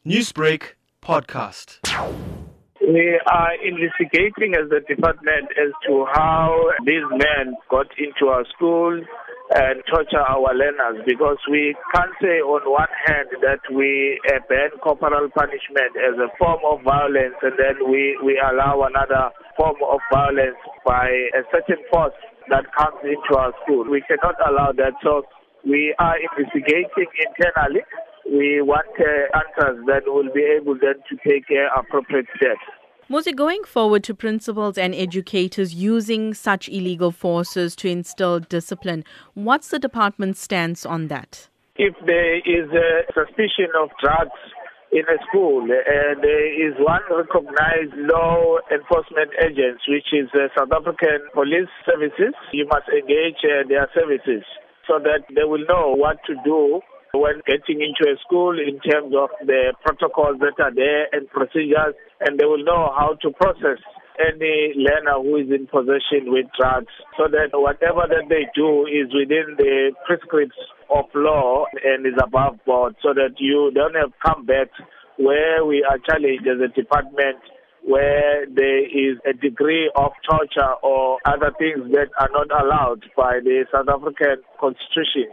Newsbreak podcast. We are investigating as the department as to how these men got into our school and torture our learners because we can't say on one hand that we uh, ban corporal punishment as a form of violence and then we, we allow another form of violence by a certain force that comes into our school. We cannot allow that. So we are investigating internally we want uh, answers that will be able then to take uh, appropriate steps. Muzi, going forward to principals and educators using such illegal forces to instill discipline, what's the department's stance on that? If there is a suspicion of drugs in a school and there is one recognized law enforcement agent, which is uh, South African Police Services, you must engage uh, their services so that they will know what to do when getting into a school in terms of the protocols that are there and procedures, and they will know how to process any learner who is in possession with drugs so that whatever that they do is within the prescripts of law and is above board so that you don't have come back where we are challenged as a department where there is a degree of torture or other things that are not allowed by the South African Constitution.